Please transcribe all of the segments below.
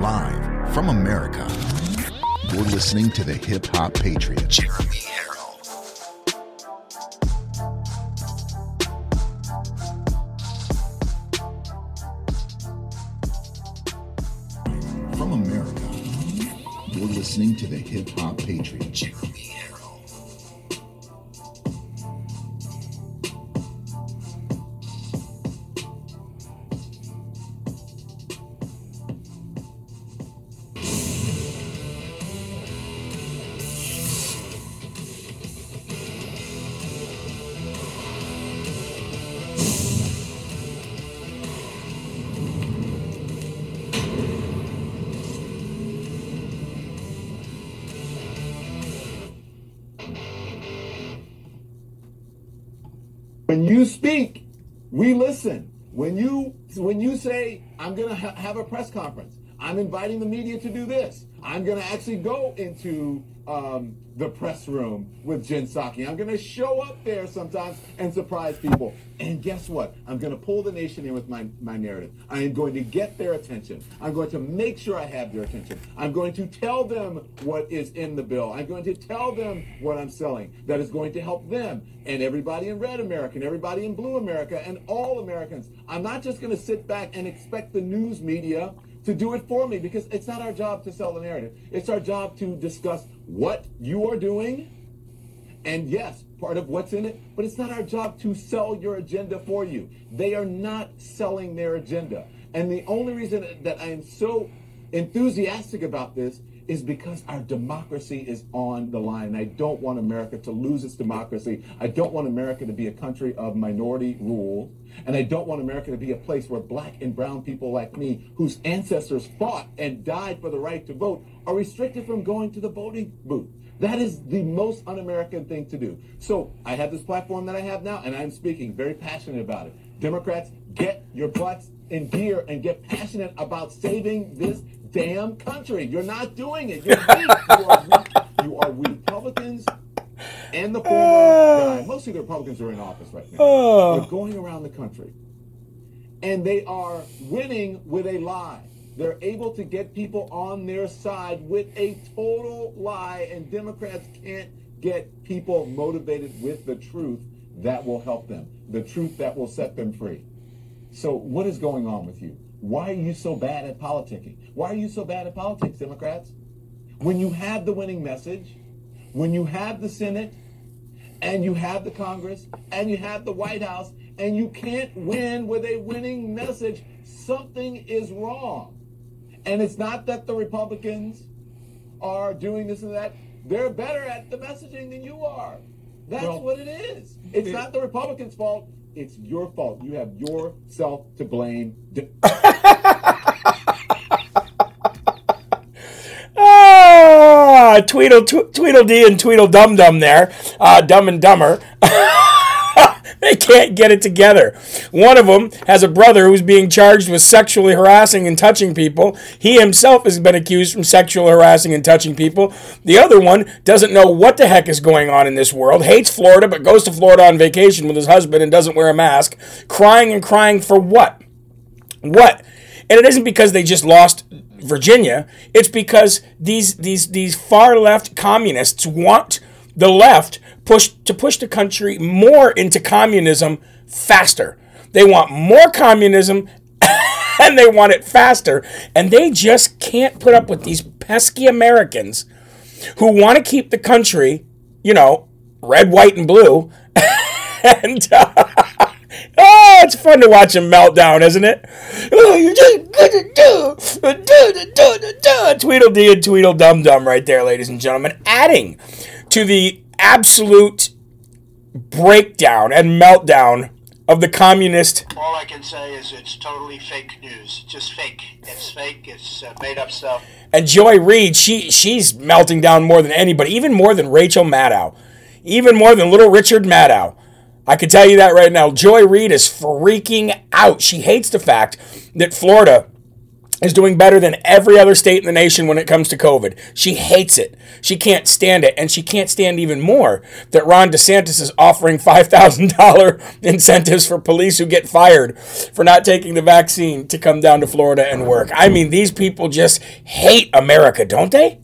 Live from America. You're listening to the Hip Hop Patriot, Jeremy Herrell. From America, you're listening to the Hip Hop Patriot, Jeremy "I'm going to ha- have a press conference," I'm inviting the media to do this. I'm going to actually go into um, the press room with Jen Psaki. I'm going to show up there sometimes and surprise people. And guess what? I'm going to pull the nation in with my, my narrative. I am going to get their attention. I'm going to make sure I have their attention. I'm going to tell them what is in the bill. I'm going to tell them what I'm selling that is going to help them and everybody in red America and everybody in blue America and all Americans. I'm not just going to sit back and expect the news media to do it for me because it's not our job to sell the narrative. It's our job to discuss what you are doing and yes, part of what's in it, but it's not our job to sell your agenda for you. They are not selling their agenda. And the only reason that I am so enthusiastic about this is because our democracy is on the line. I don't want America to lose its democracy. I don't want America to be a country of minority rule. And I don't want America to be a place where black and brown people like me, whose ancestors fought and died for the right to vote, are restricted from going to the voting booth. That is the most un-American thing to do. So I have this platform that I have now, and I'm speaking very passionate about it. Democrats, get your butts in gear and get passionate about saving this damn country. You're not doing it. You're weak. You are weak. You are weak. Republicans and the former ah. guy, mostly the Republicans are in office right now. Ah. They're going around the country, and they are winning with a lie. They're able to get people on their side with a total lie, and Democrats can't get people motivated with the truth that will help them, the truth that will set them free. So, what is going on with you? Why are you so bad at politicking? Why are you so bad at politics, Democrats? When you have the winning message, when you have the Senate, and you have the Congress, and you have the White House, and you can't win with a winning message, something is wrong. And it's not that the Republicans are doing this and that. They're better at the messaging than you are. That's Well, what it is. It's it- not the Republicans' fault. It's your fault. You have yourself to blame. Ah, Tweedle tw- Tweedledee and Tweedledum Dum there, uh, Dumb and Dumber. can't get it together. One of them has a brother who's being charged with sexually harassing and touching people. He himself has been accused from sexual harassing and touching people. The other one doesn't know what the heck is going on in this world, hates Florida, but goes to Florida on vacation with his husband and doesn't wear a mask, crying and crying for what? What? And it isn't because they just lost Virginia. It's because these these these far left communists want the left push to push the country more into communism faster. They want more communism and they want it faster. And they just can't put up with these pesky Americans who want to keep the country, you know, red, white, and blue. and uh, oh, it's fun to watch them melt down, isn't it? Oh, you're just gonna do, do, do, do, do, do. Tweedledee and Tweedledum Dum right there, ladies and gentlemen. Adding to the absolute breakdown and meltdown of the communist All I can say is it's totally fake news. Just fake. It's fake. It's uh, made up stuff. And Joy Reid, she she's melting down more than anybody, even more than Rachel Maddow, even more than little Richard Maddow. I can tell you that right now. Joy Reid is freaking out. She hates the fact that Florida is doing better than every other state in the nation when it comes to COVID. She hates it. She can't stand it. And she can't stand even more that Ron DeSantis is offering $5,000 incentives for police who get fired for not taking the vaccine to come down to Florida and work. I mean, these people just hate America, don't they?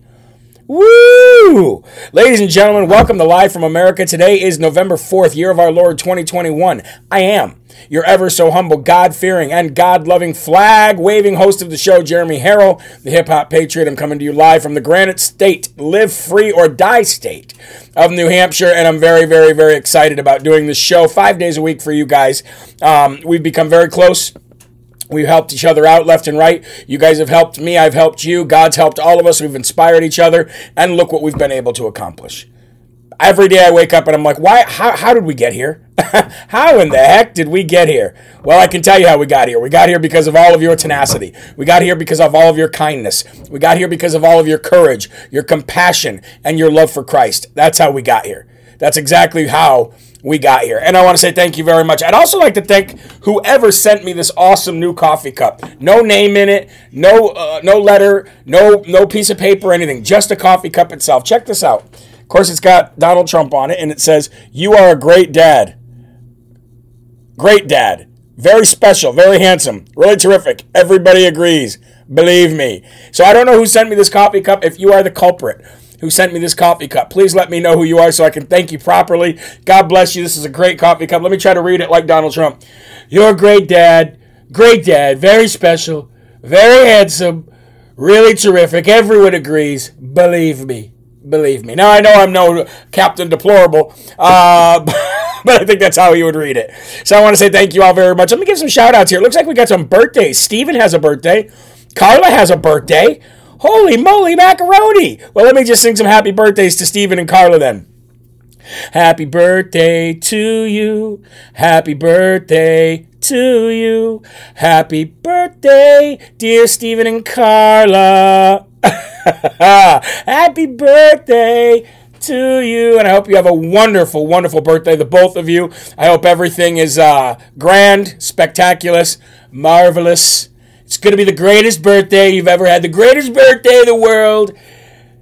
Woo! Ladies and gentlemen, welcome to Live from America. Today is November 4th, year of our Lord 2021. I am your ever so humble, God fearing, and God loving, flag waving host of the show, Jeremy Herrell, the hip hop patriot. I'm coming to you live from the Granite State, live free or die state of New Hampshire, and I'm very, very, very excited about doing this show five days a week for you guys. Um, we've become very close. We've helped each other out left and right. You guys have helped me. I've helped you. God's helped all of us. We've inspired each other. And look what we've been able to accomplish. Every day I wake up and I'm like, why? How, how did we get here? how in the heck did we get here? Well, I can tell you how we got here. We got here because of all of your tenacity. We got here because of all of your kindness. We got here because of all of your courage, your compassion, and your love for Christ. That's how we got here. That's exactly how we got here. And I want to say thank you very much. I'd also like to thank whoever sent me this awesome new coffee cup. No name in it, no uh, no letter, no no piece of paper, anything. Just a coffee cup itself. Check this out. Of course, it's got Donald Trump on it, and it says, "You are a great dad. Great dad. Very special, very handsome, really terrific. Everybody agrees. Believe me." So I don't know who sent me this coffee cup. If you are the culprit who sent me this coffee cup. Please let me know who you are so I can thank you properly. God bless you. This is a great coffee cup. Let me try to read it like Donald Trump. You're a great dad. Great dad. Very special. Very handsome. Really terrific. Everyone agrees. Believe me. Believe me. Now, I know I'm no Captain Deplorable, uh, but I think that's how he would read it. So I want to say thank you all very much. Let me give some shout outs here. Looks like we got some birthdays. Steven has a birthday. Carla has a birthday. Holy moly macaroni! Well, let me just sing some happy birthdays to Stephen and Carla then. Happy birthday to you. Happy birthday to you. Happy birthday, dear Stephen and Carla. Happy birthday to you, and I hope you have a wonderful, wonderful birthday, the both of you. I hope everything is uh, grand, spectacular, marvelous, it's going to be the greatest birthday you've ever had, the greatest birthday the world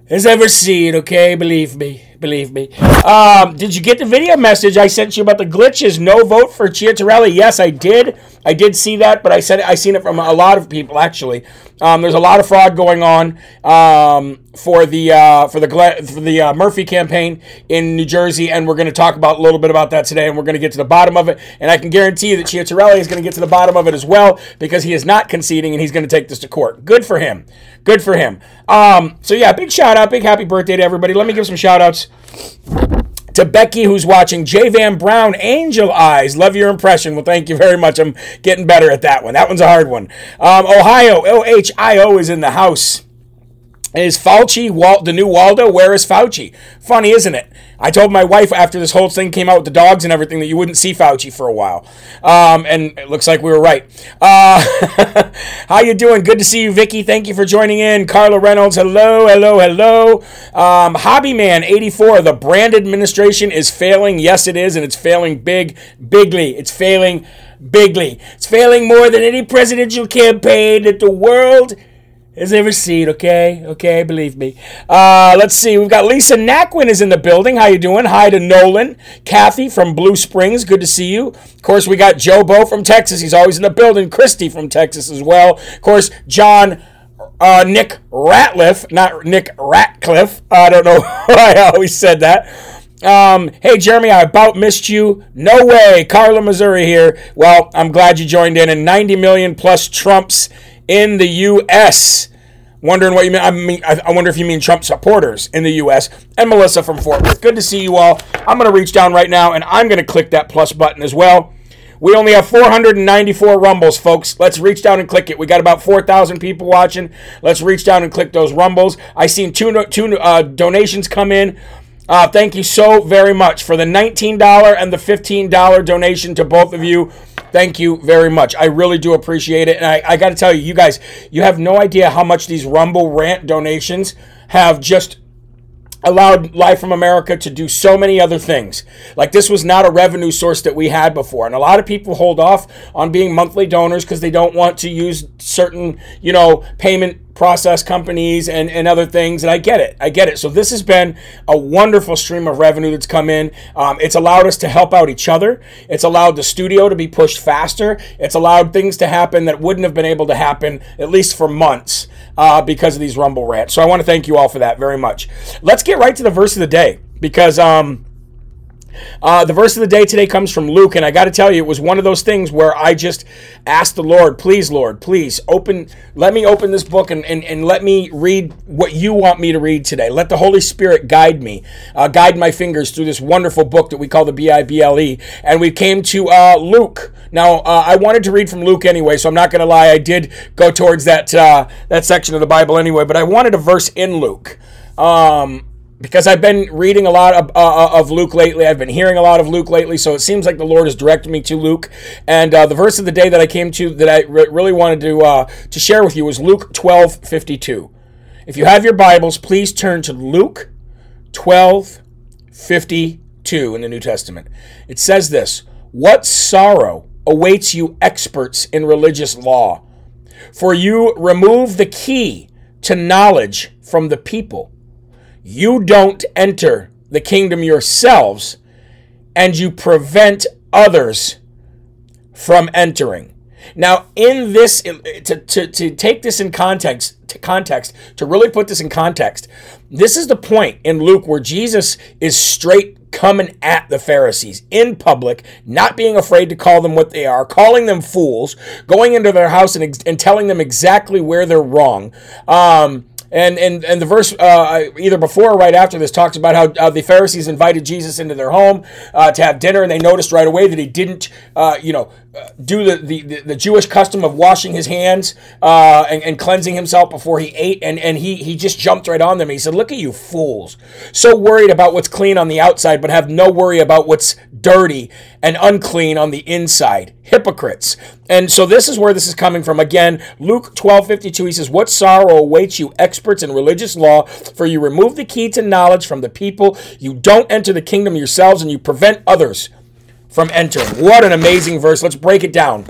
has ever seen, okay? Believe me. Believe me. Um, did you get the video message I sent you about the glitches? No vote for Ciattarelli. Yes, I did. I did see that, but I said I seen it from a lot of people actually. Um, there's a lot of fraud going on um, for the uh, for the for the uh, Murphy campaign in New Jersey, and we're going to talk about a little bit about that today, and we're going to get to the bottom of it. And I can guarantee you that Ciattarelli is going to get to the bottom of it as well because he is not conceding, and he's going to take this to court. Good for him. Good for him. Um, so yeah, big shout out, big happy birthday to everybody. Let me give some shout outs to Becky, who's watching J. Van Brown, Angel Eyes. Love your impression. Well, thank you very much. I'm getting better at that one. That one's a hard one. Um, Ohio, OHIO is in the house. Is Fauci Walt, the new Waldo? Where is Fauci? Funny, isn't it? I told my wife after this whole thing came out with the dogs and everything that you wouldn't see Fauci for a while, um, and it looks like we were right. Uh, how you doing? Good to see you, Vicky. Thank you for joining in. Carla Reynolds, hello, hello, hello. Um, Hobbyman eighty four. The brand administration is failing. Yes, it is, and it's failing big, bigly. It's failing bigly. It's failing more than any presidential campaign that the world has ever seen. Okay, okay, believe me. Uh, let's see. We've got Lisa Naquin is in the building. How you doing? Hi to Nolan, Kathy from Blue Springs. Good to see you. Of course, we got Joe Bo from Texas. He's always in the building. Christy from Texas as well. Of course, John. Uh, Nick Ratliff, not Nick Ratcliffe. I don't know why I always said that. Um, hey, Jeremy, I about missed you. No way. Carla, Missouri here. Well, I'm glad you joined in. And 90 million plus Trumps in the U.S. Wondering what you mean. I mean, I wonder if you mean Trump supporters in the U.S. And Melissa from Fort Worth. Good to see you all. I'm going to reach down right now and I'm going to click that plus button as well. We only have 494 rumbles, folks. Let's reach down and click it. We got about 4,000 people watching. Let's reach down and click those rumbles. I seen two two uh, donations come in. Uh, thank you so very much for the $19 and the $15 donation to both of you. Thank you very much. I really do appreciate it. And I, I got to tell you, you guys, you have no idea how much these Rumble rant donations have just allowed Live from America to do so many other things. Like this was not a revenue source that we had before. And a lot of people hold off on being monthly donors because they don't want to use certain, you know, payment process companies and, and other things. And I get it. I get it. So this has been a wonderful stream of revenue that's come in. Um, it's allowed us to help out each other. It's allowed the studio to be pushed faster. It's allowed things to happen that wouldn't have been able to happen at least for months uh, because of these Rumble rants. So I want to thank you all for that very much. Let's get right to the verse of the day because um, uh, the verse of the day today comes from Luke, and I got to tell you, it was one of those things where I just asked the Lord, please, Lord, please open, let me open this book and, and, and let me read what you want me to read today. Let the Holy Spirit guide me, uh, guide my fingers through this wonderful book that we call the B I B L E. And we came to uh, Luke. Now, uh, I wanted to read from Luke anyway, so I'm not going to lie. I did go towards that uh, that section of the Bible anyway, but I wanted a verse in Luke. Um, because I've been reading a lot of, uh, uh, of Luke lately. I've been hearing a lot of Luke lately, so it seems like the Lord has directed me to Luke. And uh, the verse of the day that I came to that I re- really wanted to uh, to share with you was Luke twelve fifty two. If you have your Bibles, please turn to Luke twelve fifty two in the New Testament. It says this: "What sorrow awaits you, experts in religious law, for you remove the key to knowledge from the people." You don't enter the kingdom yourselves and you prevent others from entering. Now, in this, to, to, to take this in context, to context, to really put this in context, this is the point in Luke where Jesus is straight coming at the Pharisees in public, not being afraid to call them what they are, calling them fools, going into their house and, and telling them exactly where they're wrong. Um, and and and the verse uh, either before or right after this talks about how uh, the Pharisees invited Jesus into their home uh, to have dinner, and they noticed right away that he didn't, uh, you know, do the, the, the Jewish custom of washing his hands uh, and, and, cleansing himself before he ate, and and he he just jumped right on them. He said, "Look at you fools, so worried about what's clean on the outside, but have no worry about what's dirty and unclean on the inside." hypocrites. And so this is where this is coming from. Again, Luke 12 52, he says, What sorrow awaits you, experts in religious law, for you remove the key to knowledge from the people. You don't enter the kingdom yourselves, and you prevent others from entering. What an amazing verse. Let's break it down.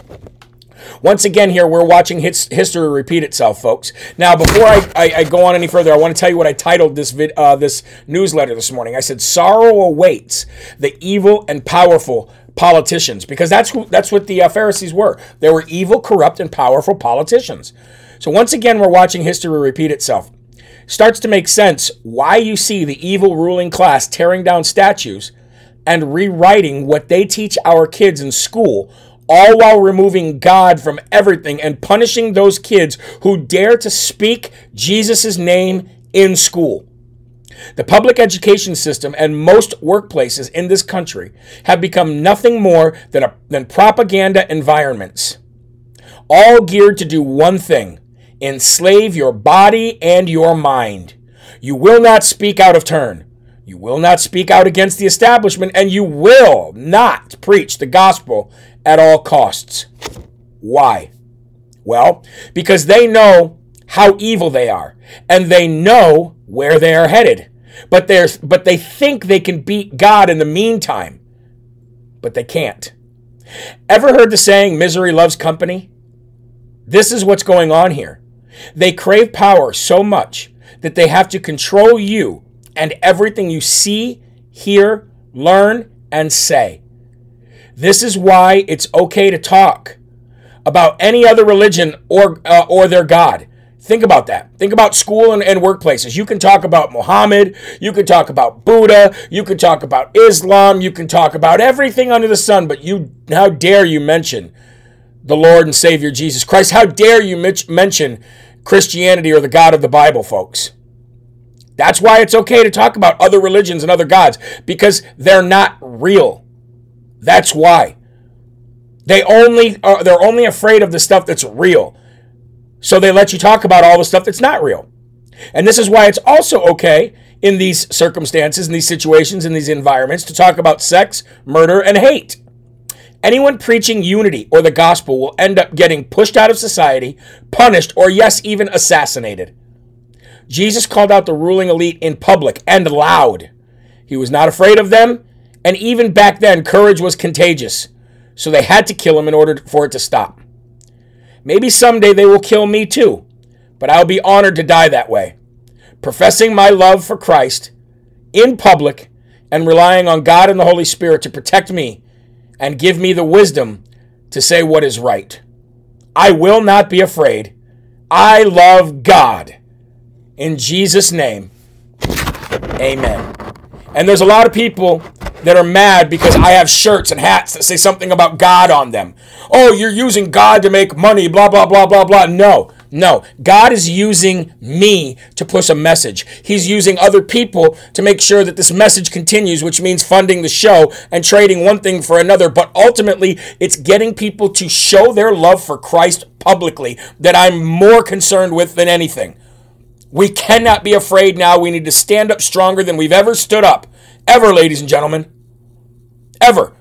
Once again, here we're watching history repeat itself, folks. Now, before I, I, I, go on any further, I want to tell you what I titled this vid, uh, this newsletter this morning. I said, "Sorrow awaits the evil and powerful politicians because that's who that's what the uh, Pharisees were. They were evil, corrupt, and powerful politicians. So once again, we're watching history repeat itself. Starts to make sense why you see the evil ruling class tearing down statues and rewriting what they teach our kids in school, all while removing God from everything and punishing those kids who dare to speak Jesus' name in school. The public education system and most workplaces in this country have become nothing more than, a, than propaganda environments, all geared to do one thing enslave your body and your mind. You will not speak out of turn. You will not speak out against the establishment, and you will not preach the gospel at all costs. Why? Well, because they know how evil they are, and they know where they are headed. But they but they think they can beat God in the meantime. But they can't. Ever heard the saying misery loves company? This is what's going on here. They crave power so much that they have to control you and everything you see, hear, learn, and say. This is why it's okay to talk about any other religion or, uh, or their God. Think about that. Think about school and, and, workplaces. You can talk about Muhammad. You can talk about Buddha. You can talk about Islam. You can talk about everything under the sun. But you, how dare you mention the Lord and Savior Jesus Christ? How dare you mention Christianity or the God of the Bible, folks? That's why it's okay to talk about other religions and other gods because they're not real. That's why. They only are, they're only afraid of the stuff that's real. So they let you talk about all the stuff that's not real. And this is why it's also okay in these circumstances, in these situations, in these environments to talk about sex, murder, and hate. Anyone preaching unity or the gospel will end up getting pushed out of society, punished, or yes, even assassinated. Jesus called out the ruling elite in public and loud. He was not afraid of them, and even back then, courage was contagious. So they had to kill him in order for it to stop. Maybe someday they will kill me too, but I'll be honored to die that way, professing my love for Christ in public and relying on God and the Holy Spirit to protect me and give me the wisdom to say what is right. I will not be afraid. I love God. In Jesus' name, amen. And there's a lot of people that are mad because I have shirts and hats that say something about God on them. Oh, you're using God to make money, blah, blah, blah, blah, blah. No, no. God is using me to push a message. He's using other people to make sure that this message continues, which means funding the show and trading one thing for another. But ultimately, it's getting people to show their love for Christ publicly that I'm more concerned with than anything. We cannot be afraid now. We need to stand up stronger than we've ever stood up. Ever, ladies and gentlemen. Ever.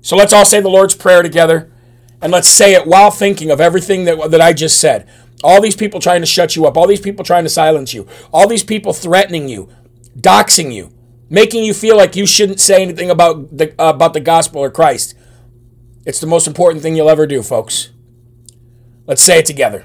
So let's all say the Lord's Prayer together. And let's say it while thinking of everything that, that I just said. All these people trying to shut you up, all these people trying to silence you, all these people threatening you, doxing you, making you feel like you shouldn't say anything about the, uh, about the gospel or Christ. It's the most important thing you'll ever do, folks. Let's say it together.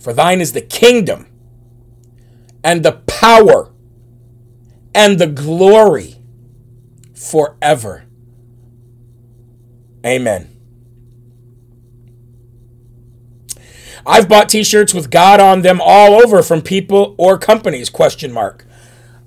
For thine is the kingdom, and the power, and the glory forever. Amen. I've bought t-shirts with God on them all over from people or companies, question mark.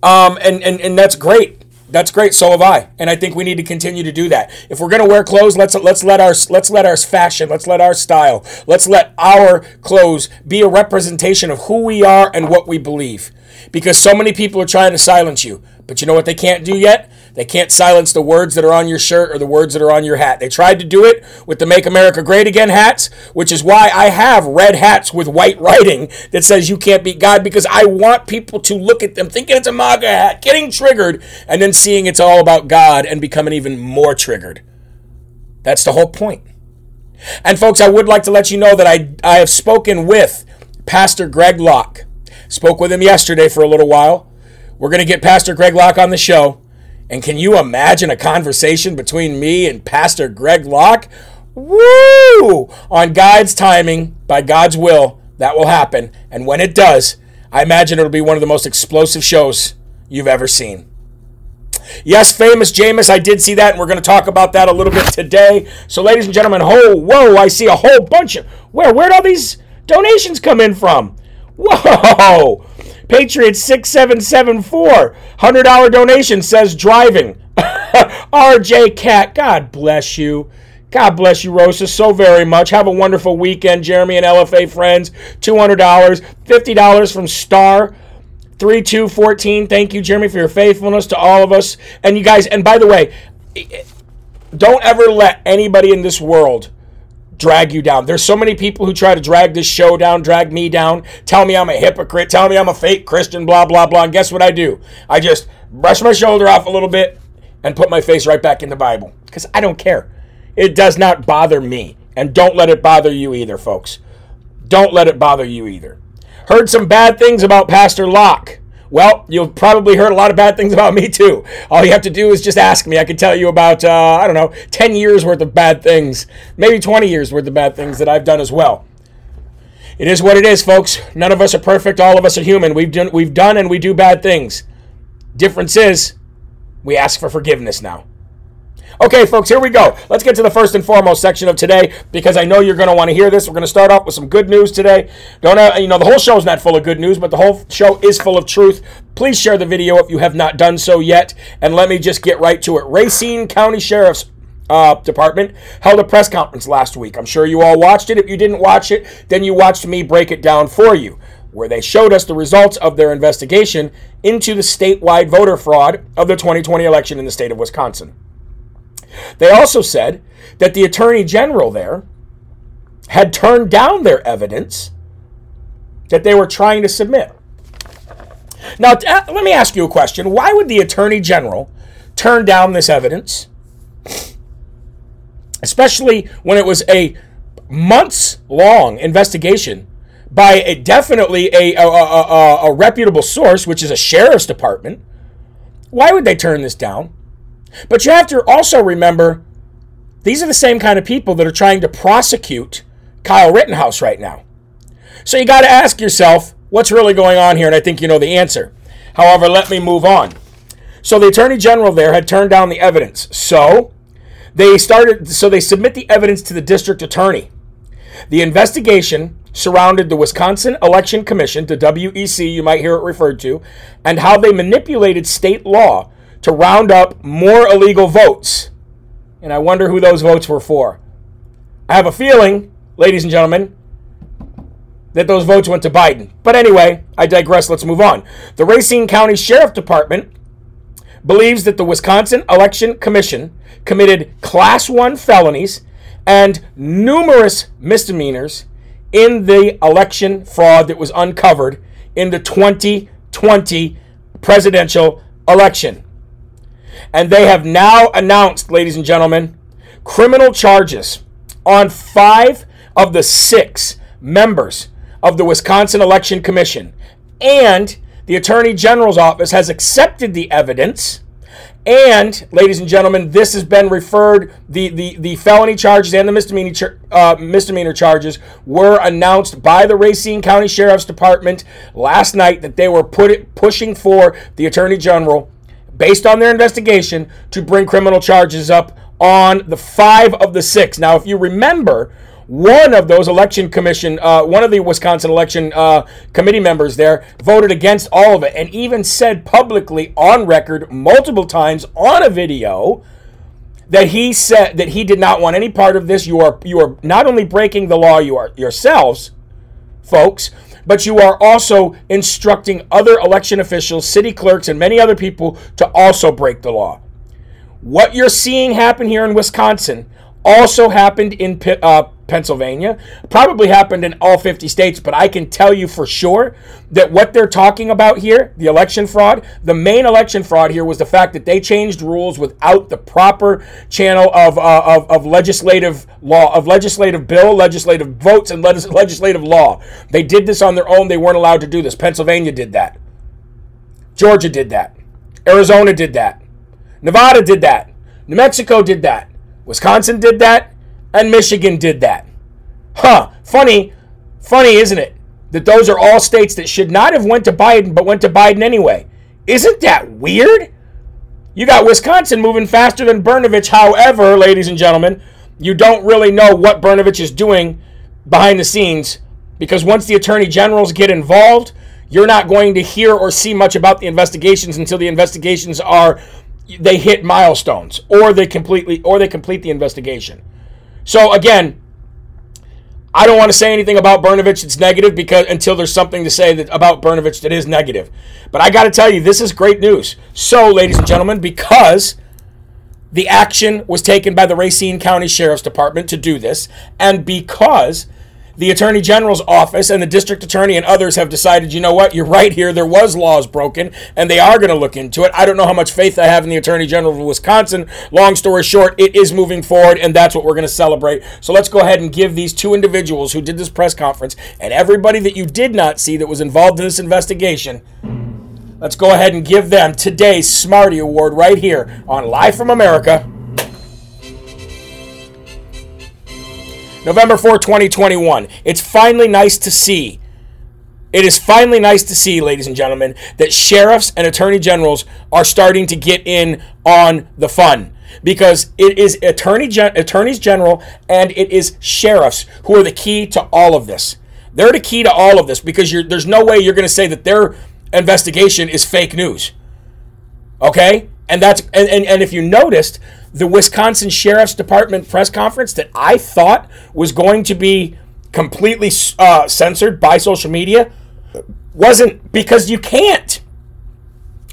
Um, and, and, and that's great. That's great. So have I, and I think we need to continue to do that. If we're to wear clothes, let's let's let our let's let our fashion, let's let our style, let's let our clothes be a representation of who we are and what we believe. Because so many people are trying to silence you, but you know what they can't do yet? They can't silence the words that are on your shirt or the words that are on your hat. They tried to do it with the Make America Great Again hats, which is why I have red hats with white writing that says you can't beat God because I want people to look at them thinking it's a MAGA hat, getting triggered, and then seeing it's all about God and becoming even more triggered. That's the whole point. And folks, I would like to let you know that I, I have spoken with Pastor Greg Locke. Spoke with him yesterday for a little while. We're going to get Pastor Greg Locke on the show. And can you imagine a conversation between me and Pastor Greg Locke? Woo! On God's timing, by God's will, that will happen. And when it does, I imagine it'll be one of the most explosive shows you've ever seen. Yes, famous Jameis, I did see that, and we're going to talk about that a little bit today. So, ladies and gentlemen, oh, whoa, I see a whole bunch of. Where, where'd all these donations come in from? Whoa! Patriots 6774. $100 donation says driving. RJ Cat, God bless you. God bless you, Rosa, so very much. Have a wonderful weekend, Jeremy and LFA friends. $200, $50 from Star. 3214. Thank you, Jeremy, for your faithfulness to all of us. And you guys, and by the way, don't ever let anybody in this world drag you down. There's so many people who try to drag this show down, drag me down, tell me I'm a hypocrite, tell me I'm a fake Christian, blah, blah, blah. And guess what I do? I just brush my shoulder off a little bit and put my face right back in the Bible because I don't care. It does not bother me. And don't let it bother you either, folks. Don't let it bother you either. Heard some bad things about Pastor Locke. Well, you've probably heard a lot of bad things about me too. All you have to do is just ask me. I can tell you about, uh, I don't know, 10 years worth of bad things, maybe 20 years worth of bad things that I've done as well. It is what it is, folks. None of us are perfect. All of us are human. We've done, we've done and we do bad things. Difference is, we ask for forgiveness now. Okay, folks, here we go. Let's get to the first and foremost section of today because I know you're going to want to hear this. We're going to start off with some good news today. Don't uh, you know the whole show is not full of good news, but the whole show is full of truth. Please share the video if you have not done so yet, and let me just get right to it. Racine County Sheriff's uh, Department held a press conference last week. I'm sure you all watched it. If you didn't watch it, then you watched me break it down for you. where they showed us the results of their investigation into the statewide voter fraud of the 2020 election in the state of Wisconsin. They also said that the attorney general there had turned down their evidence that they were trying to submit. Now, uh, let me ask you a question. Why would the attorney general turn down this evidence? Especially when it was a months long investigation by a, definitely a, a, a, a reputable source, which is a sheriff's department. Why would they turn this down? But you have to also remember these are the same kind of people that are trying to prosecute Kyle Rittenhouse right now. So you got to ask yourself, what's really going on here? And I think you know the answer. However, let me move on. So the attorney general there had turned down the evidence. So they started so they submit the evidence to the district attorney. The investigation surrounded the Wisconsin Election Commission, the WEC, you might hear it referred to, and how they manipulated state law to round up more illegal votes. And I wonder who those votes were for. I have a feeling, ladies and gentlemen, that those votes went to Biden. But anyway, I digress. Let's move on. The Racine County Sheriff Department believes that the Wisconsin Election Commission committed class 1 felonies and numerous misdemeanors in the election fraud that was uncovered in the 2020 presidential election. And they have now announced, ladies and gentlemen, criminal charges on five of the six members of the Wisconsin Election Commission. And the Attorney General's office has accepted the evidence and, ladies and gentlemen, this has been referred, the, the, the felony charges and the misdemeanor, uh, misdemeanor charges were announced by the Racine County Sheriff's Department last night that they were put pushing for the Attorney General, based on their investigation, to bring criminal charges up on the five of the six. Now, if you remember, one of those election commission, uh, one of the Wisconsin election uh, committee members there voted against all of it and even said publicly on record multiple times on a video that he said that he did not want any part of this. You are you are not only breaking the law you are yourselves, folks, but you are also instructing other election officials, city clerks, and many other people to also break the law. What you're seeing happen here in Wisconsin also happened in uh, Pennsylvania, probably happened in all 50 states, but I can tell you for sure that what they're talking about here, the election fraud, the main election fraud here was the fact that they changed rules without the proper channel of, uh, of, of, legislative law, of legislative bill, legislative votes, and legislative law. They did this on their own. They weren't allowed to do this. Pennsylvania did that. Georgia did that. Arizona did that. Nevada did that. New Mexico did that. Wisconsin did that, and Michigan did that. Huh, funny, funny, isn't it? That those are all states that should not have went to Biden, but went to Biden anyway. Isn't that weird? You got Wisconsin moving faster than Brnovich. However, ladies and gentlemen, you don't really know what Brnovich is doing behind the scenes because once the attorney generals get involved, you're not going to hear or see much about the investigations until the investigations are they hit milestones or they completely or they complete the investigation. So again, I don't want to say anything about Brnovich that's negative because until there's something to say that about Brnovich that is negative. But I got to tell you, this is great news. So, ladies and gentlemen, because the action was taken by the Racine County Sheriff's Department to do this, and because the Attorney General's office and the district attorney and others have decided, you know what, you're right here. There was laws broken, and they are going to look into it. I don't know how much faith I have in the Attorney General of Wisconsin. Long story short, it is moving forward, and that's what we're going to celebrate. So let's go ahead and give these two individuals who did this press conference and everybody that you did not see that was involved in this investigation. Let's go ahead and give them today's Smarty Award right here on Live from America. November 4, 2021. It's finally nice to see. It is finally nice to see, ladies and gentlemen, that sheriffs and attorney generals are starting to get in on the fun because it is attorney gen- attorneys general and it is sheriffs who are the key to all of this. They're the key to all of this because there's no way you're going to say that their investigation is fake news. Okay? And that's and, and, and if you noticed, the Wisconsin Sheriff's Department press conference that I thought was going to be completely uh, censored by social media wasn't because you can't.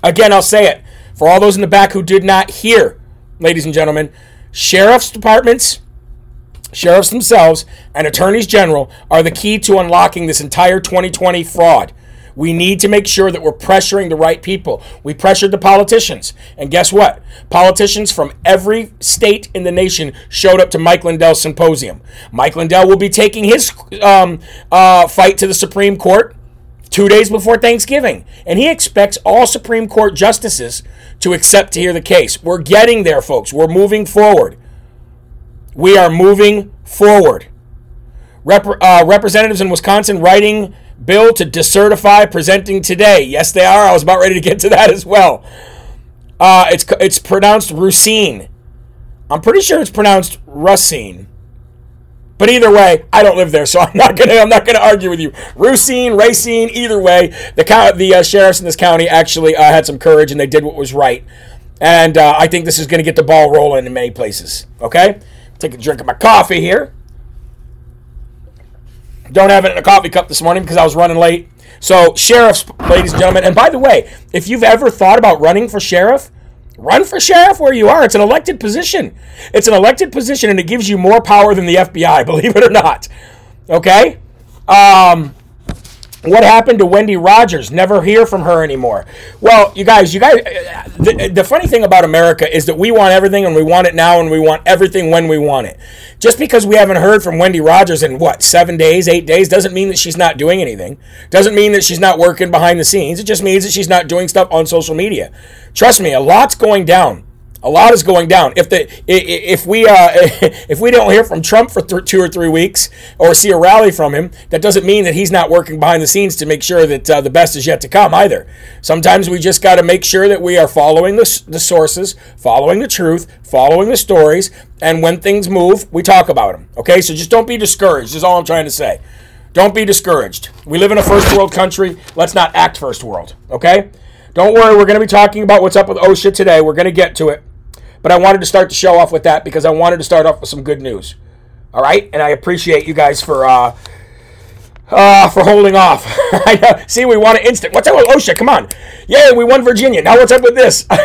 Again, I'll say it for all those in the back who did not hear, ladies and gentlemen, sheriff's departments, sheriffs themselves, and attorneys general are the key to unlocking this entire 2020 fraud. We need to make sure that we're pressuring the right people. We pressured the politicians. And guess what? Politicians from every state in the nation showed up to Mike Lindell's symposium. Mike Lindell will be taking his um, uh, fight to the Supreme Court two days before Thanksgiving. And he expects all Supreme Court justices to accept to hear the case. We're getting there, folks. We're moving forward. We are moving forward. Rep- uh, representatives in Wisconsin writing bill to decertify presenting today. Yes, they are. I was about ready to get to that as well. Uh, it's it's pronounced Racine. I'm pretty sure it's pronounced Racine. But either way, I don't live there, so I'm not gonna I'm not gonna argue with you. Racine, Racine, either way, the the uh, sheriffs in this county actually uh, had some courage and they did what was right. And uh, I think this is to get the ball rolling in many places. Okay, take a drink of my coffee here. Don't have it in a coffee cup this morning because I was running late. So, sheriffs, ladies and gentlemen, and by the way, if you've ever thought about running for sheriff, run for sheriff where you are. It's an elected position. It's an elected position, and it gives you more power than the FBI, believe it or not. Okay? Um, what happened to Wendy Rogers? Never hear from her anymore. Well, you guys, you guys, uh, the, the, funny thing about America is that we want everything and we want it now and we want everything when we want it. Just because we haven't heard from Wendy Rogers in what, seven days, eight days, doesn't mean that she's not doing anything. Doesn't mean that she's not working behind the scenes. It just means that she's not doing stuff on social media. Trust me, a lot's going down. A lot is going down. If the if we uh, if we don't hear from Trump for th- two or three weeks or see a rally from him, that doesn't mean that he's not working behind the scenes to make sure that uh, the best is yet to come either. Sometimes we just got to make sure that we are following the, the sources, following the truth, following the stories, and when things move, we talk about them. Okay, so just don't be discouraged. Is all I'm trying to say. Don't be discouraged. We live in a first world country. Let's not act first world. Okay. Don't worry, we're going to be talking about what's up with OSHA today. We're going to get to it. But I wanted to start the show off with that because I wanted to start off with some good news. All right, and I appreciate you guys for uh, uh, for holding off. See, we want an instant. What's up with OSHA? Come on. Yay, we won Virginia. Now what's up with this?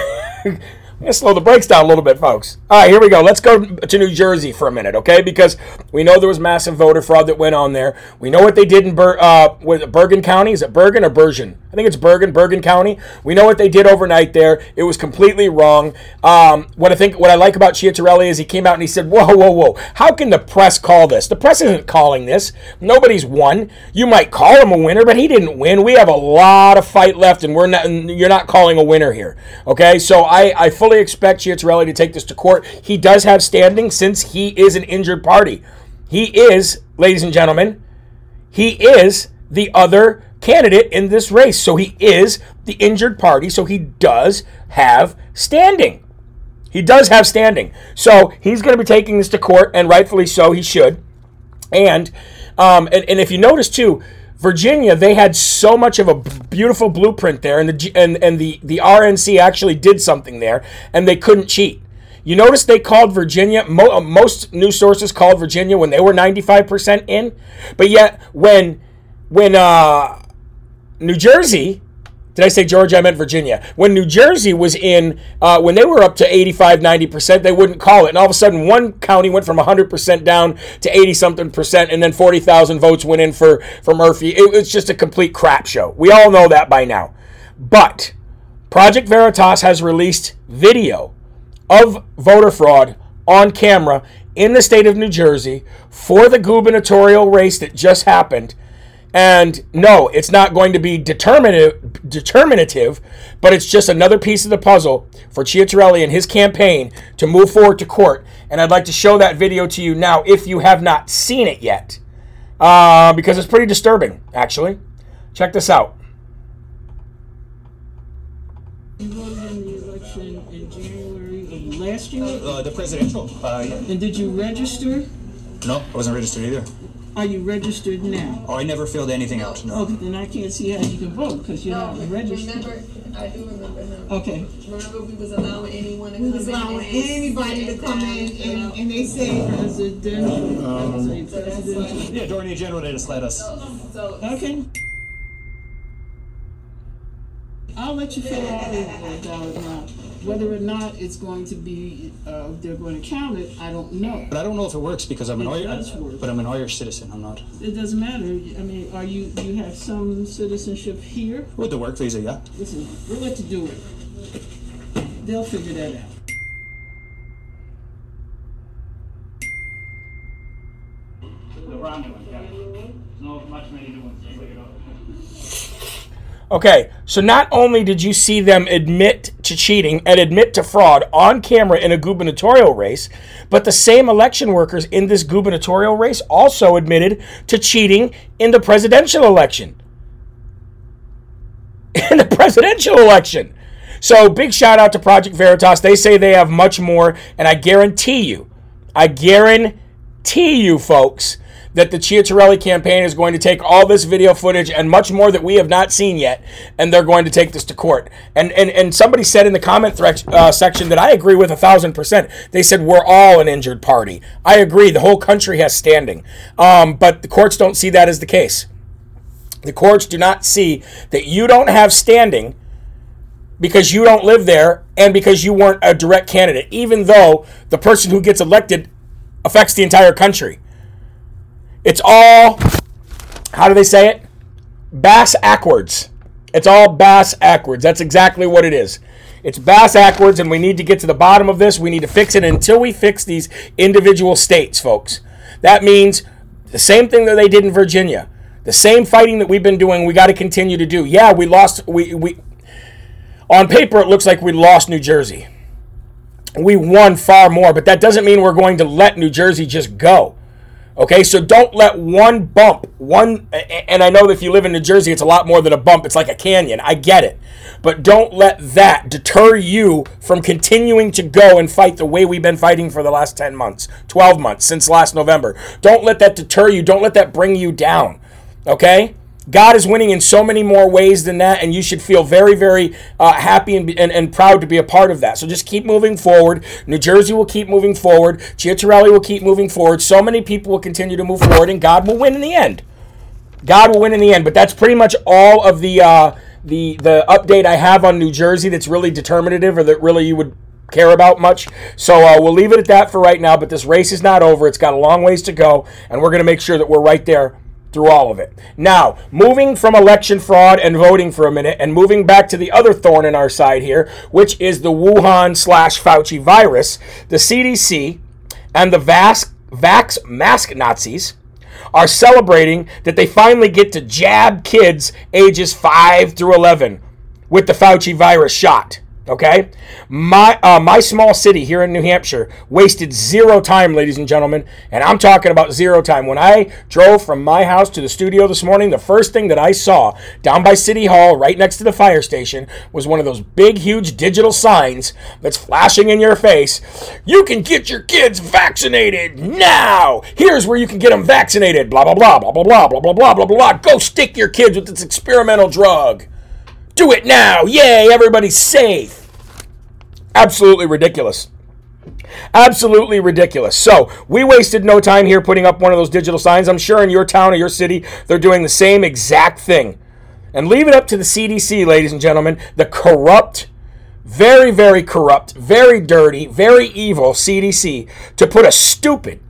Slow the brakes down a little bit, folks. All right, here we go. Let's go to New Jersey for a minute, okay? Because we know there was massive voter fraud that went on there. We know what they did in Ber- uh, Bergen County. Is it Bergen or Bergen? I think it's Bergen, Bergen County. We know what they did overnight there. It was completely wrong. Um, what I think, what I like about Ciattarelli is he came out and he said, "Whoa, whoa, whoa! How can the press call this? The press isn't calling this. Nobody's won. You might call him a winner, but he didn't win. We have a lot of fight left, and we're not. You're not calling a winner here, okay? So I, I fully expect Ciattarelli to take this to court. He does have standing since he is an injured party. He is, ladies and gentlemen, he is the other candidate in this race. So he is the injured party, so he does have standing. He does have standing. So he's going to be taking this to court, and rightfully so, he should. And, um, and, and if you notice too, Virginia, they had so much of a beautiful blueprint there, and the and, and the, the RNC actually did something there, and they couldn't cheat. You notice they called Virginia, mo- most news sources called Virginia when they were 95% in, but yet when when uh, New Jersey, did I say Georgia? I meant Virginia. When New Jersey was in, uh, when they were up to 85, 90%, they wouldn't call it. And all of a sudden, one county went from 100% down to 80 something percent, and then 40,000 votes went in for, for Murphy. It was just a complete crap show. We all know that by now. But Project Veritas has released video of voter fraud on camera in the state of New Jersey for the gubernatorial race that just happened and no, it's not going to be determinative, determinative, but it's just another piece of the puzzle for Ciattarelli and his campaign to move forward to court. And I'd like to show that video to you now if you have not seen it yet, uh, because it's pretty disturbing, actually. Check this out. You voted in the election in January of last year? Uh, the presidential, uh, yeah. And did you register? No, I wasn't registered either. Are you registered now? Oh, I never filled anything out, no. Oh, then I can't see how you can vote because you're not registered. Remember, I do remember him. Okay. Remember, we was allowing anyone to come We in. was allowing and anybody to come in and, and they say, Presidential. Um, Say presidential. Yeah, during the agenda, they just let us. So, Okay. I'll let you fill out a a ballot now. Whether or not it's going to be, uh, they're going to count it, I don't know. But I don't know if it works because I'm an It Irish. does work. But I'm an Irish citizen. I'm not. It doesn't matter. I mean, are you, you have some citizenship here? With the work visa, yeah. Listen, we'll let you do it. They'll figure that out. The brand new one, yeah. No much many new ones, Okay, so not only did you see them admit to cheating and admit to fraud on camera in a gubernatorial race, but the same election workers in this gubernatorial race also admitted to cheating in the presidential election. In the presidential election. So, big shout out to Project Veritas. They say they have much more, and I guarantee you, I guarantee you, folks, that the Ciattarelli campaign is going to take all this video footage and much more that we have not seen yet, and they're going to take this to court. And and, and somebody said in the comment thread, uh, section that I agree with a thousand percent. They said we're all an injured party. I agree. The whole country has standing, um, but the courts don't see that as the case. The courts do not see that you don't have standing because you don't live there and because you weren't a direct candidate, even though the person who gets elected affects the entire country. It's all, how do they say it? Bass backwards. It's all bass backwards. That's exactly what it is. It's bass backwards, and we need to get to the bottom of this. We need to fix it until we fix these individual states, folks. That means the same thing that they did in Virginia. The same fighting that we've been doing, we got to continue to do. Yeah, we lost. We we on paper it looks like we lost New Jersey. We won far more, but that doesn't mean we're going to let New Jersey just go. Okay, so don't let one bump, one, and I know that if you live in New Jersey, it's a lot more than a bump. It's like a canyon. I get it. But don't let that deter you from continuing to go and fight the way we've been fighting for the last 10 months, 12 months, since last November. Don't let that deter you. Don't let that bring you down. Okay? God is winning in so many more ways than that, and you should feel very, very uh, happy and, and, and proud to be a part of that. So just keep moving forward. New Jersey will keep moving forward. Ciattarelli will keep moving forward. So many people will continue to move forward, and God will win in the end. God will win in the end. But that's pretty much all of the uh, the the update I have on New Jersey. That's really determinative, or that really you would care about much. So uh, we'll leave it at that for right now. But this race is not over. It's got a long ways to go, and we're going to make sure that we're right there through all of it. Now, moving from election fraud and voting for a minute, and moving back to the other thorn in our side here, which is the Wuhan slash Fauci virus, the CDC and the Vax, Vax mask Nazis are celebrating that they finally get to jab kids ages 5 through 11 with the Fauci virus shot. Okay, my uh, my small city here in New Hampshire wasted zero time, ladies and gentlemen, and I'm talking about zero time. When I drove from my house to the studio this morning, the first thing that I saw down by City Hall, right next to the fire station, was one of those big, huge digital signs that's flashing in your face. You can get your kids vaccinated now. Here's where you can get them vaccinated. Blah blah blah blah blah blah blah blah blah blah blah. Go stick your kids with this experimental drug. Do it now. Yay, everybody's safe. Absolutely ridiculous. Absolutely ridiculous. So, we wasted no time here putting up one of those digital signs. I'm sure in your town or your city, they're doing the same exact thing. And leave it up to the CDC, ladies and gentlemen, the corrupt, very, very corrupt, very dirty, very evil CDC to put a stupid,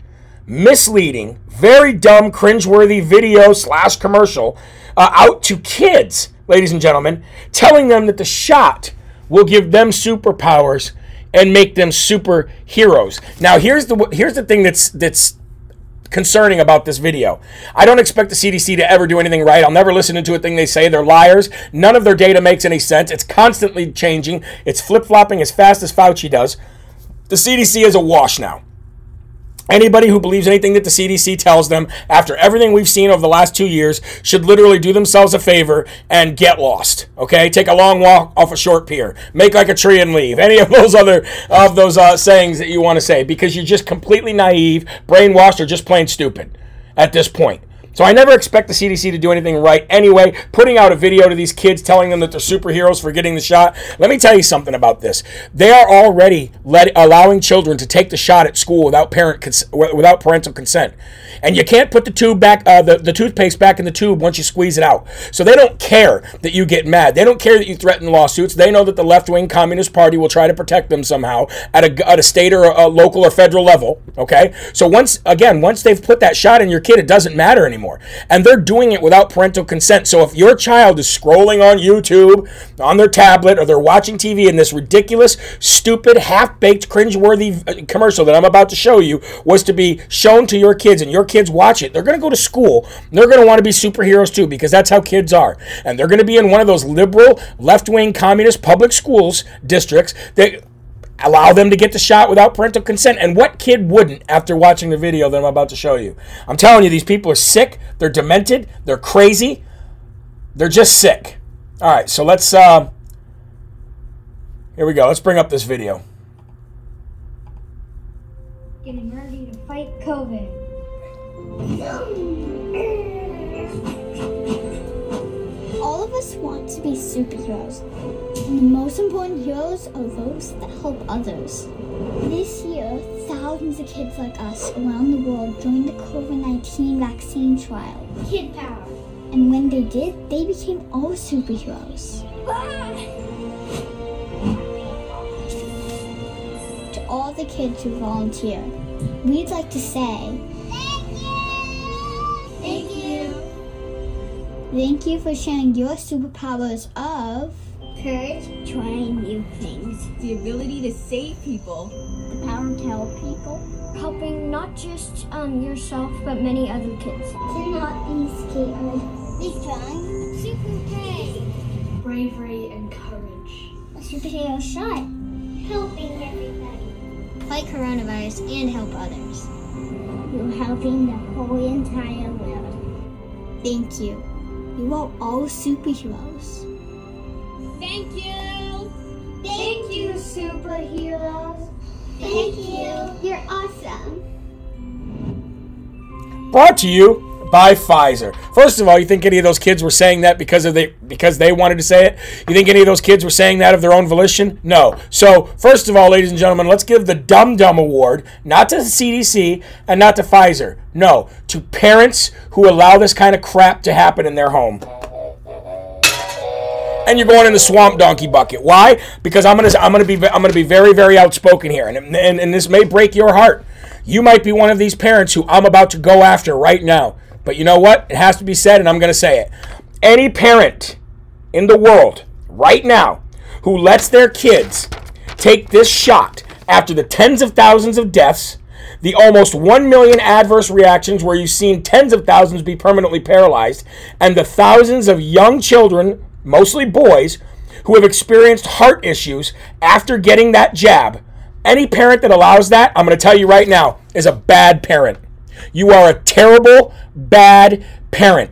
misleading, very dumb, cringeworthy video slash commercial uh, out to kids, ladies and gentlemen, telling them that the shot will give them superpowers and make them superheroes. Now, here's the here's the thing that's that's concerning about this video. I don't expect the CDC to ever do anything right. I'll never listen to a thing they say. They're liars. None of their data makes any sense. It's constantly changing. It's flip-flopping as fast as Fauci does. The CDC is a wash now. Anybody who believes anything that the CDC tells them after everything we've seen over the last two years should literally do themselves a favor and get lost. Okay, take a long walk off a short pier, make like a tree and leave. Any of those other of those uh, sayings that you want to say because you're just completely naive, brainwashed, or just plain stupid at this point. So I never expect the CDC to do anything right anyway. Putting out a video to these kids telling them that they're superheroes for getting the shot. Let me tell you something about this. They are already let, allowing children to take the shot at school without parent cons- without parental consent. And you can't put the tube back, uh, the, the toothpaste back in the tube once you squeeze it out. So they don't care that you get mad. They don't care that you threaten lawsuits. They know that the left wing Communist Party will try to protect them somehow at a, at a state or a local or federal level. Okay? So once, again, once they've put that shot in your kid, it doesn't matter anymore. And they're doing it without parental consent. So if your child is scrolling on YouTube, on their tablet, or they're watching TV in this ridiculous, stupid, half baked, cringe-worthy uh, commercial that I'm about to show you was to be shown to your kids and your kids watch it, they're going to go to school. They're going to want to be superheroes too because that's how kids are. And they're going to be in one of those liberal, left wing, communist public schools districts that allow them to get the shot without parental consent. And what kid wouldn't after watching the video that I'm about to show you? I'm telling you, these people are sick. They're demented. They're crazy. They're just sick. All right, so let's. Uh, here we go. Let's bring up this video. Getting ready to fight COVID. All of us want to be superheroes. Most important heroes are those that help others. This year, thousands of kids like us around the world joined the COVID 19 vaccine trial. Kid power. And when they did, they became all superheroes. To all the kids who volunteered, we'd like to say, Thank you. Thank you Thank you for sharing your superpowers of courage, trying new things, the ability to save people, the power to help people, helping not just um, yourself but many other kids. To not be scared, be strong, super brave, bravery and courage, a superhero shot, helping everybody, fight coronavirus and help others. You're helping the whole entire world. Thank you. You are all superheroes. Superheroes. Thank you. You're awesome. Brought to you by Pfizer. First of all, you think any of those kids were saying that because of they because they wanted to say it? You think any of those kids were saying that of their own volition? No. So, first of all, ladies and gentlemen, let's give the Dum Dum Award not to the CDC and not to Pfizer. No, to parents who allow this kind of crap to happen in their home and you're going in the swamp donkey bucket. Why? Because I'm gonna I'm gonna be I'm gonna be very very outspoken here, and, and and this may break your heart. You might be one of these parents who I'm about to go after right now. But you know what? It has to be said, and I'm gonna say it. Any parent in the world right now who lets their kids take this shot after the tens of thousands of deaths the almost 1 million adverse reactions where you've seen tens of thousands be permanently paralyzed, and the thousands of young children, mostly boys, who have experienced heart issues after getting that jab. Any parent that allows that, I'm going to tell you right now, is a bad parent. You are a terrible, bad parent.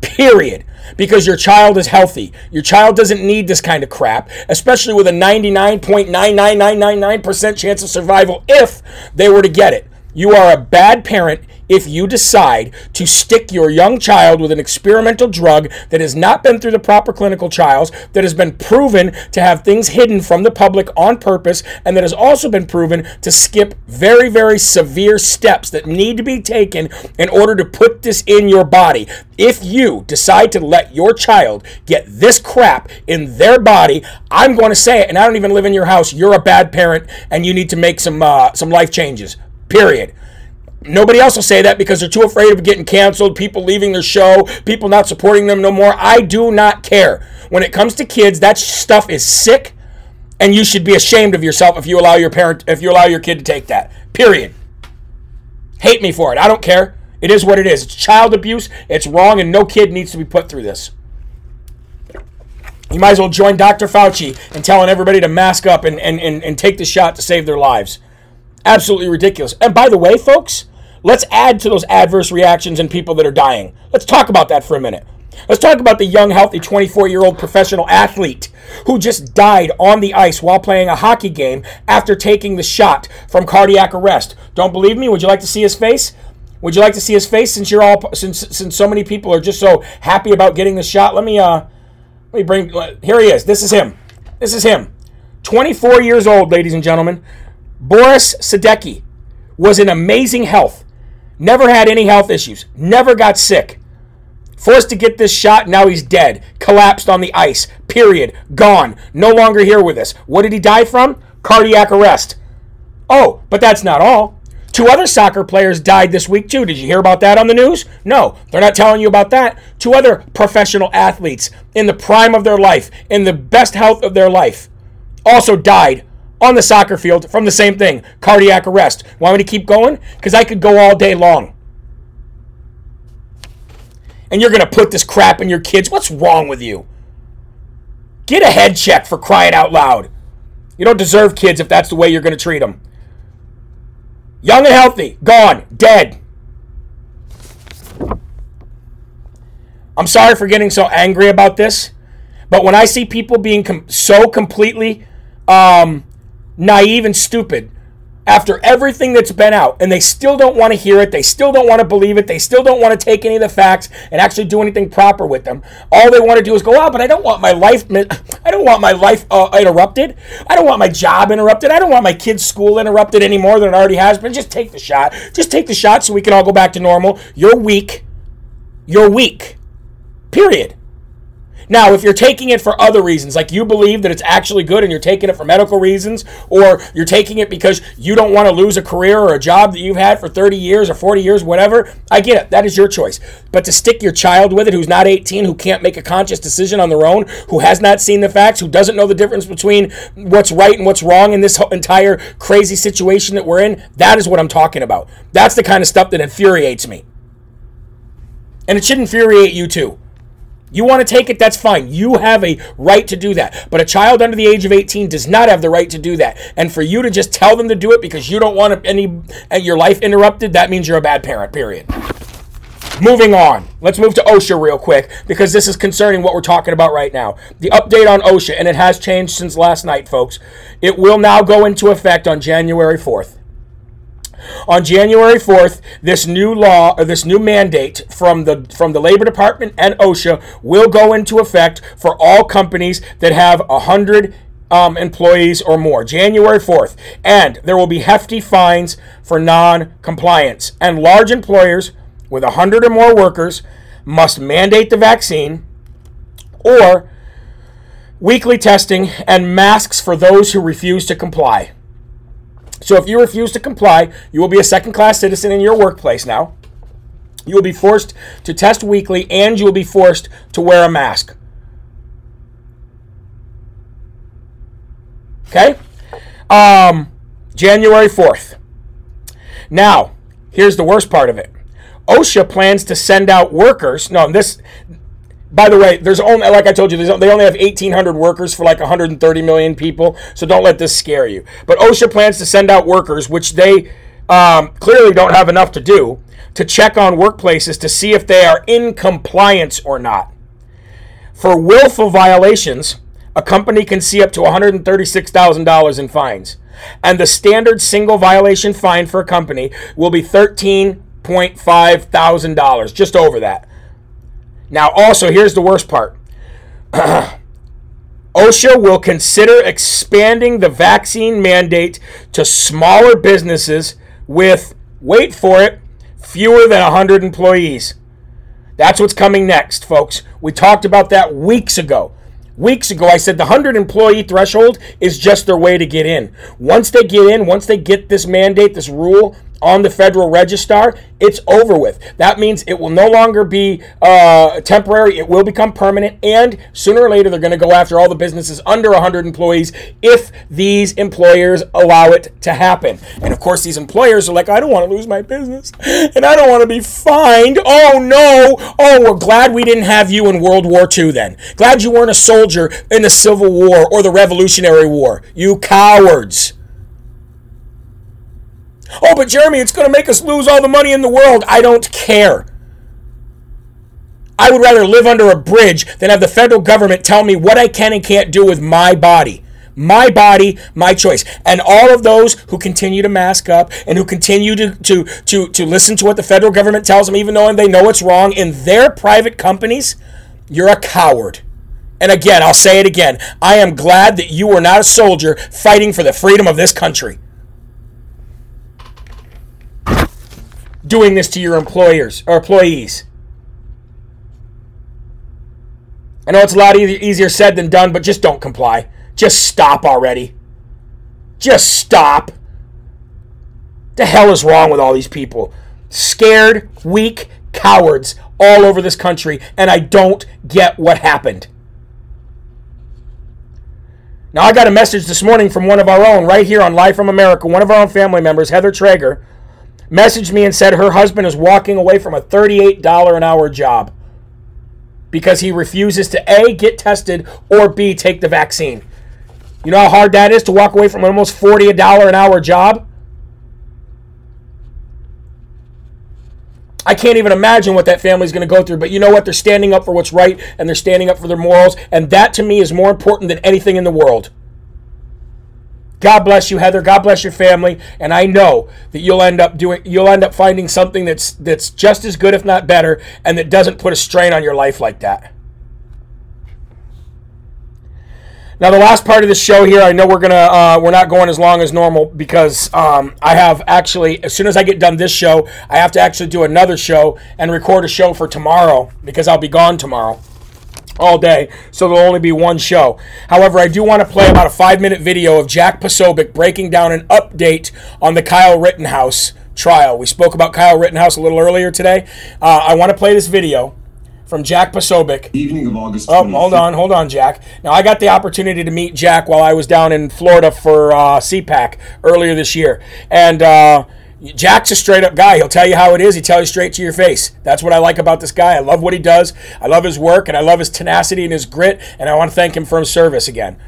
Period. Because your child is healthy. Your child doesn't need this kind of crap, especially with a 99.99999% chance of survival if they were to get it. You are a bad parent if you decide to stick your young child with an experimental drug that has not been through the proper clinical trials, that has been proven to have things hidden from the public on purpose, and that has also been proven to skip very, very severe steps that need to be taken in order to put this in your body. If you decide to let your child get this crap in their body, I'm going to say it, and I don't even live in your house. You're a bad parent, and you need to make some uh, some life changes. Period. Nobody else will say that because they're too afraid of getting canceled, people leaving their show, people not supporting them no more. I do not care. When it comes to kids, that stuff is sick and you should be ashamed of yourself if you allow your parent if you allow your kid to take that. Period. Hate me for it. I don't care. It is what it is. It's child abuse. It's wrong and no kid needs to be put through this. You might as well join Dr. Fauci and telling everybody to mask up and, and, and, and take the shot to save their lives. Absolutely ridiculous. And by the way, folks, let's add to those adverse reactions and people that are dying. Let's talk about that for a minute. Let's talk about the young, healthy 24 year old professional athlete who just died on the ice while playing a hockey game after taking the shot from cardiac arrest. Don't believe me? Would you like to see his face? Would you like to see his face since you're all since since so many people are just so happy about getting the shot? Let me uh let me bring here he is. This is him. This is him. 24 years old, ladies and gentlemen. Boris Sadecki was in amazing health. Never had any health issues. Never got sick. Forced to get this shot, now he's dead. Collapsed on the ice. Period. Gone. No longer here with us. What did he die from? Cardiac arrest. Oh, but that's not all. Two other soccer players died this week, too. Did you hear about that on the news? No, they're not telling you about that. Two other professional athletes in the prime of their life, in the best health of their life, also died on the soccer field from the same thing cardiac arrest. Want me to keep going? Because I could go all day long. And you're going to put this crap in your kids. What's wrong with you? Get a head check for crying out loud. You don't deserve kids if that's the way you're going to treat them. Young and healthy, gone, dead. I'm sorry for getting so angry about this, but when I see people being com- so completely um, naive and stupid after everything that's been out and they still don't want to hear it they still don't want to believe it they still don't want to take any of the facts and actually do anything proper with them. All they want to do is go oh but i don't want my life i don't want my life uh, interrupted. I don't want my job interrupted. I don't want my kids school interrupted any more than it already has been. Just take the shot. Just take the shot so we can all go back to normal. You're weak. You're weak. Period now, if you're taking it for other reasons, like you believe that it's actually good and you're taking it for medical reasons, or you're taking it because you don't want to lose a career or a job that you've had for 30 years or 40 years, whatever, I get it. That is your choice. But to stick your child with it who's not 18, who can't make a conscious decision on their own, who has not seen the facts, who doesn't know the difference between what's right and what's wrong in this entire crazy situation that we're in, that is what I'm talking about. That's the kind of stuff that infuriates me. And it should infuriate you too. You want to take it, that's fine. You have a right to do that. But a child under the age of 18 does not have the right to do that. And for you to just tell them to do it because you don't want any eh, your life interrupted, that means you're a bad parent, period. Moving on. Let's move to OSHA real quick because this is concerning what we're talking about right now. The update on OSHA, and it has changed since last night, folks. It will now go into effect on January 4th. On January 4th, this new law or this new mandate from the from the Labor Department and OSHA will go into effect for all companies that have 100 um, employees or more, January 4th. And there will be hefty fines for non compliance. And large employers with 100 or more workers must mandate the vaccine or weekly testing and masks for those who refuse to comply. So if you refuse to comply, you will be a second class citizen in your workplace now. You will be forced to test weekly and you will be forced to wear a mask. Okay? Um, January 4th. Now, here's the worst part of it. OSHA plans to send out workers. No, this by the way, there's only, like I told you, they only have 1,800 workers for like 130 million people. So don't let this scare you. But OSHA plans to send out workers, which they um, clearly don't have enough to do, to check on workplaces to see if they are in compliance or not. For willful violations, a company can see up to $136,000 in fines. And the standard single violation fine for a company will be $13.5 thousand, just over that. Now, also, here's the worst part OSHA will consider expanding the vaccine mandate to smaller businesses with, wait for it, fewer than 100 employees. That's what's coming next, folks. We talked about that weeks ago. Weeks ago, I said the 100 employee threshold is just their way to get in. Once they get in, once they get this mandate, this rule, on the Federal Register, it's over with. That means it will no longer be uh, temporary, it will become permanent, and sooner or later they're going to go after all the businesses under 100 employees if these employers allow it to happen. And of course, these employers are like, I don't want to lose my business, and I don't want to be fined. Oh no! Oh, we're glad we didn't have you in World War II then. Glad you weren't a soldier in the Civil War or the Revolutionary War. You cowards. Oh, but Jeremy, it's going to make us lose all the money in the world. I don't care. I would rather live under a bridge than have the federal government tell me what I can and can't do with my body. My body, my choice. And all of those who continue to mask up and who continue to, to, to, to listen to what the federal government tells them, even though they know it's wrong in their private companies, you're a coward. And again, I'll say it again. I am glad that you were not a soldier fighting for the freedom of this country. Doing this to your employers or employees. I know it's a lot easier said than done, but just don't comply. Just stop already. Just stop. The hell is wrong with all these people? Scared, weak cowards all over this country, and I don't get what happened. Now, I got a message this morning from one of our own right here on Live from America. One of our own family members, Heather Traeger, messaged me and said her husband is walking away from a $38 an hour job because he refuses to A, get tested, or B, take the vaccine. You know how hard that is to walk away from almost $40 an hour job? I can't even imagine what that family's going to go through, but you know what? They're standing up for what's right and they're standing up for their morals, and that to me is more important than anything in the world. God bless you, Heather. God bless your family, and I know that you'll end up doing you'll end up finding something that's that's just as good if not better and that doesn't put a strain on your life like that. Now, the last part of the show here, I know we're gonna uh, we're not going as long as normal because um, I have actually, as soon as I get done this show, I have to actually do another show and record a show for tomorrow because I'll be gone tomorrow all day, so there'll only be one show. However, I do want to play about a five minute video of Jack Posobiec breaking down an update on the Kyle Rittenhouse trial. We spoke about Kyle Rittenhouse a little earlier today. Uh, I want to play this video from Jack Posobiec. Evening of August. Oh, hold on, hold on, Jack. Now, I got the opportunity to meet Jack while I was down in Florida for uh, CPAC earlier this year. And uh, Jack's a straight up guy. He'll tell you how it is, he tell you straight to your face. That's what I like about this guy. I love what he does, I love his work, and I love his tenacity and his grit, and I want to thank him for his service again.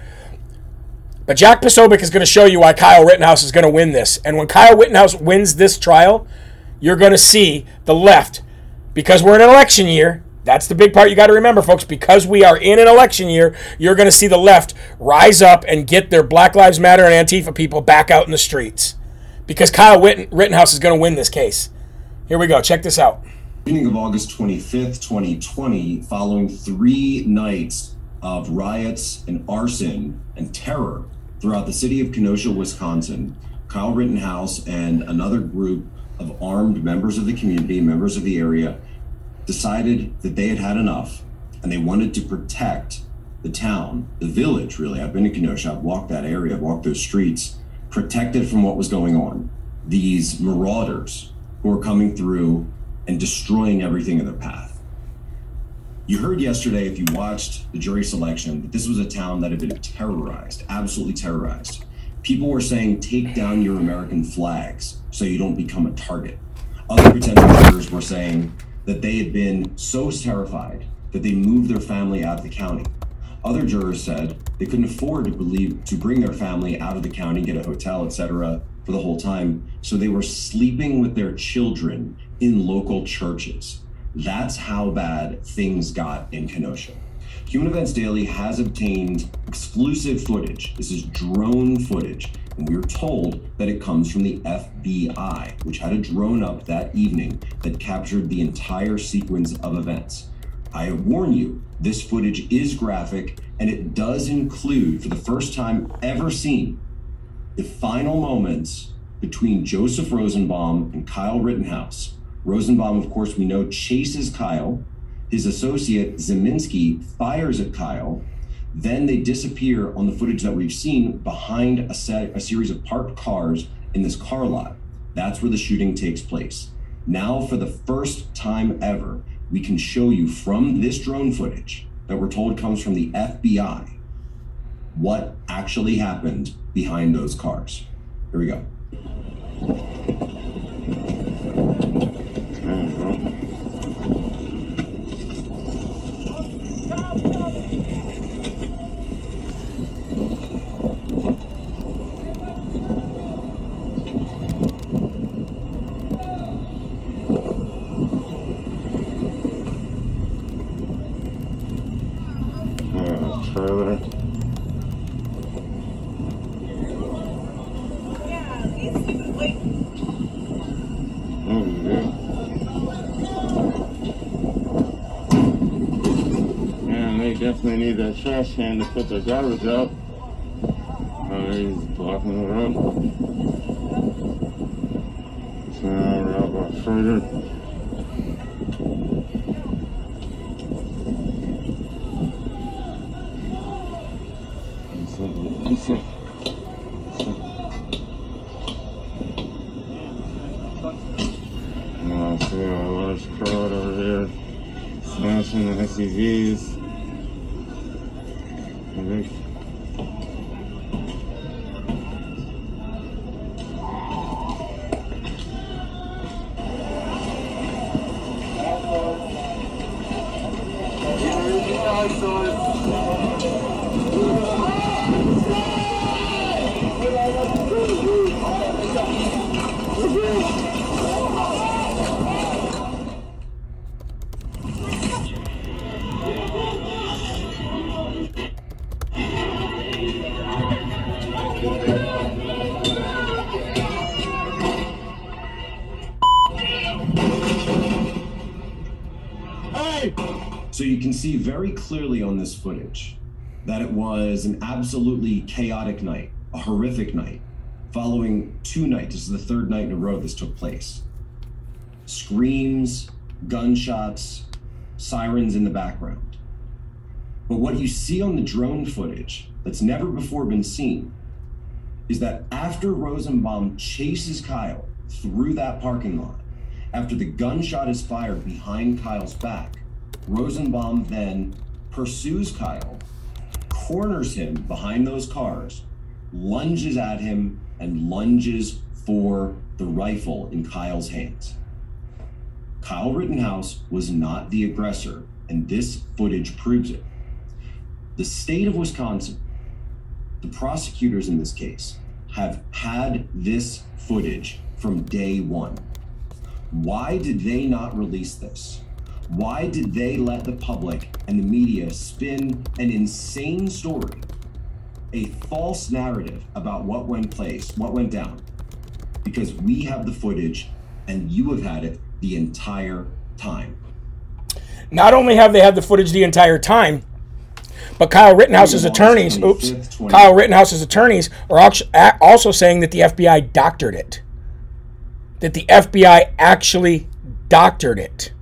But Jack Posobiec is going to show you why Kyle Rittenhouse is going to win this. And when Kyle Rittenhouse wins this trial, you're going to see the left, because we're in an election year, that's the big part you got to remember, folks. Because we are in an election year, you're going to see the left rise up and get their Black Lives Matter and Antifa people back out in the streets. Because Kyle Witten- Rittenhouse is going to win this case. Here we go. Check this out. Beginning of August 25th, 2020, following three nights of riots and arson and terror throughout the city of Kenosha, Wisconsin, Kyle Rittenhouse and another group of armed members of the community, members of the area, decided that they had had enough and they wanted to protect the town, the village, really. I've been to Kenosha, I've walked that area, I've walked those streets, protected from what was going on. These marauders who are coming through and destroying everything in their path. You heard yesterday, if you watched the jury selection, that this was a town that had been terrorized, absolutely terrorized. People were saying, take down your American flags so you don't become a target. Other potential jurors were saying that they had been so terrified that they moved their family out of the county. Other jurors said they couldn't afford to believe to bring their family out of the county, get a hotel, etc., for the whole time. So they were sleeping with their children in local churches. That's how bad things got in Kenosha. Human Events Daily has obtained exclusive footage. This is drone footage. And we were told that it comes from the FBI, which had a drone up that evening that captured the entire sequence of events. I warn you, this footage is graphic and it does include, for the first time ever seen, the final moments between Joseph Rosenbaum and Kyle Rittenhouse. Rosenbaum, of course, we know chases Kyle. His associate Ziminski fires at Kyle. Then they disappear on the footage that we've seen behind a, set, a series of parked cars in this car lot. That's where the shooting takes place. Now, for the first time ever, we can show you from this drone footage that we're told comes from the FBI what actually happened behind those cars. Here we go. Uh-huh. Man, they definitely need that trash can to put the garbage out. Oh, he's blocking the road. So now out a lot further. See very clearly on this footage that it was an absolutely chaotic night, a horrific night, following two nights. This is the third night in a row this took place. Screams, gunshots, sirens in the background. But what you see on the drone footage that's never before been seen is that after Rosenbaum chases Kyle through that parking lot, after the gunshot is fired behind Kyle's back, Rosenbaum then pursues Kyle, corners him behind those cars, lunges at him, and lunges for the rifle in Kyle's hands. Kyle Rittenhouse was not the aggressor, and this footage proves it. The state of Wisconsin, the prosecutors in this case, have had this footage from day one. Why did they not release this? Why did they let the public and the media spin an insane story, a false narrative about what went place, what went down? Because we have the footage and you have had it the entire time. Not only have they had the footage the entire time, but Kyle Rittenhouse's attorneys, oops, Kyle Rittenhouse's attorneys are also saying that the FBI doctored it. That the FBI actually doctored it.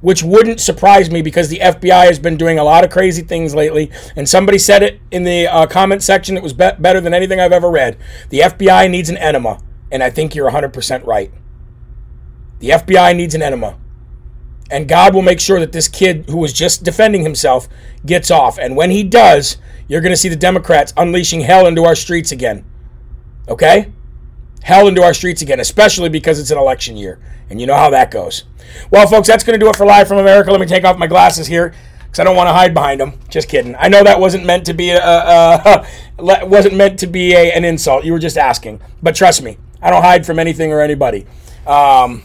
Which wouldn't surprise me because the FBI has been doing a lot of crazy things lately. And somebody said it in the uh, comment section It was be- better than anything I've ever read. The FBI needs an enema. And I think you're 100% right. The FBI needs an enema. And God will make sure that this kid who was just defending himself gets off. And when he does, you're going to see the Democrats unleashing hell into our streets again. Okay? Hell into our streets again, especially because it's an election year. And you know how that goes. Well, folks, that's going to do it for Live from America. Let me take off my glasses here because I don't want to hide behind them. Just kidding. I know that wasn't meant to be a, a, a wasn't meant to be a, an insult. You were just asking. But trust me, I don't hide from anything or anybody. Um,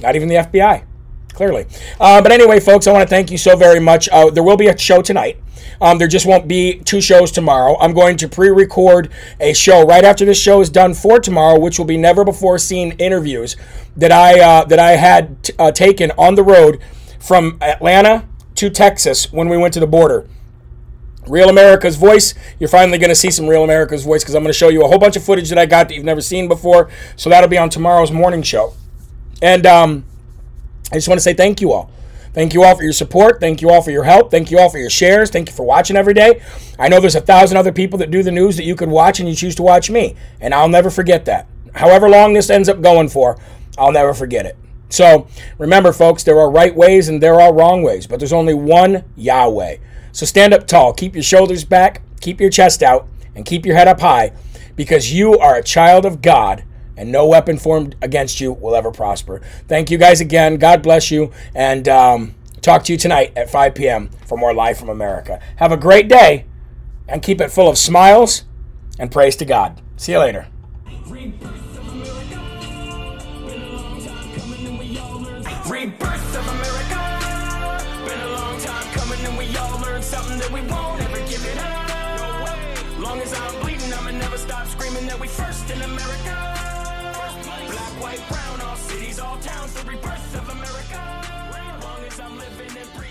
not even the FBI clearly. Uh, but anyway, folks, I want to thank you so very much. Uh, there will be a show tonight. Um, there just won't be two shows tomorrow. I'm going to pre-record a show right after this show is done for tomorrow, which will be never before seen interviews that I uh, that I had t- uh, taken on the road from Atlanta to Texas when we went to the border. Real America's Voice. You're finally going to see some Real America's Voice because I'm going to show you a whole bunch of footage that I got that you've never seen before. So that'll be on tomorrow's morning show. And um, I just want to say thank you all. Thank you all for your support. Thank you all for your help. Thank you all for your shares. Thank you for watching every day. I know there's a thousand other people that do the news that you could watch and you choose to watch me. And I'll never forget that. However long this ends up going for, I'll never forget it. So remember, folks, there are right ways and there are wrong ways, but there's only one Yahweh. So stand up tall, keep your shoulders back, keep your chest out, and keep your head up high because you are a child of God and no weapon formed against you will ever prosper. Thank you guys again. God bless you. And um, talk to you tonight at 5 p.m. for more Live from America. Have a great day and keep it full of smiles and praise to God. See you later. Rebirth